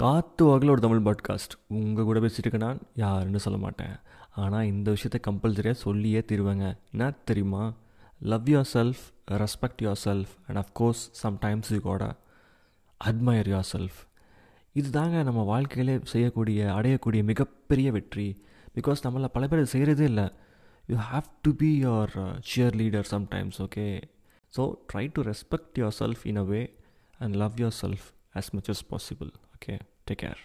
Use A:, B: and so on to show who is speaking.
A: காத்து வாக்கில் தமிழ் பாட்காஸ்ட் உங்கள் கூட பேசிட்டு நான் யாருன்னு சொல்ல மாட்டேன். ஆனால் இந்த விஷயத்தை கம்பல்சரியாக சொல்லியே தருவேங்க. என்ன தெரியுமா? Love your self respect your self and of course sometimes you gotta admire your self இது தாங்க நம்ம வாழ்க்கையிலே செய்யக்கூடிய அடையக்கூடிய மிகப்பெரிய வெற்றி. பிகாஸ் நம்மளை பல பேர் செய்கிறதே இல்லை. You have to be your cheerleader sometimes okay so try to respect your self in a way and love your self as much as possible okay take care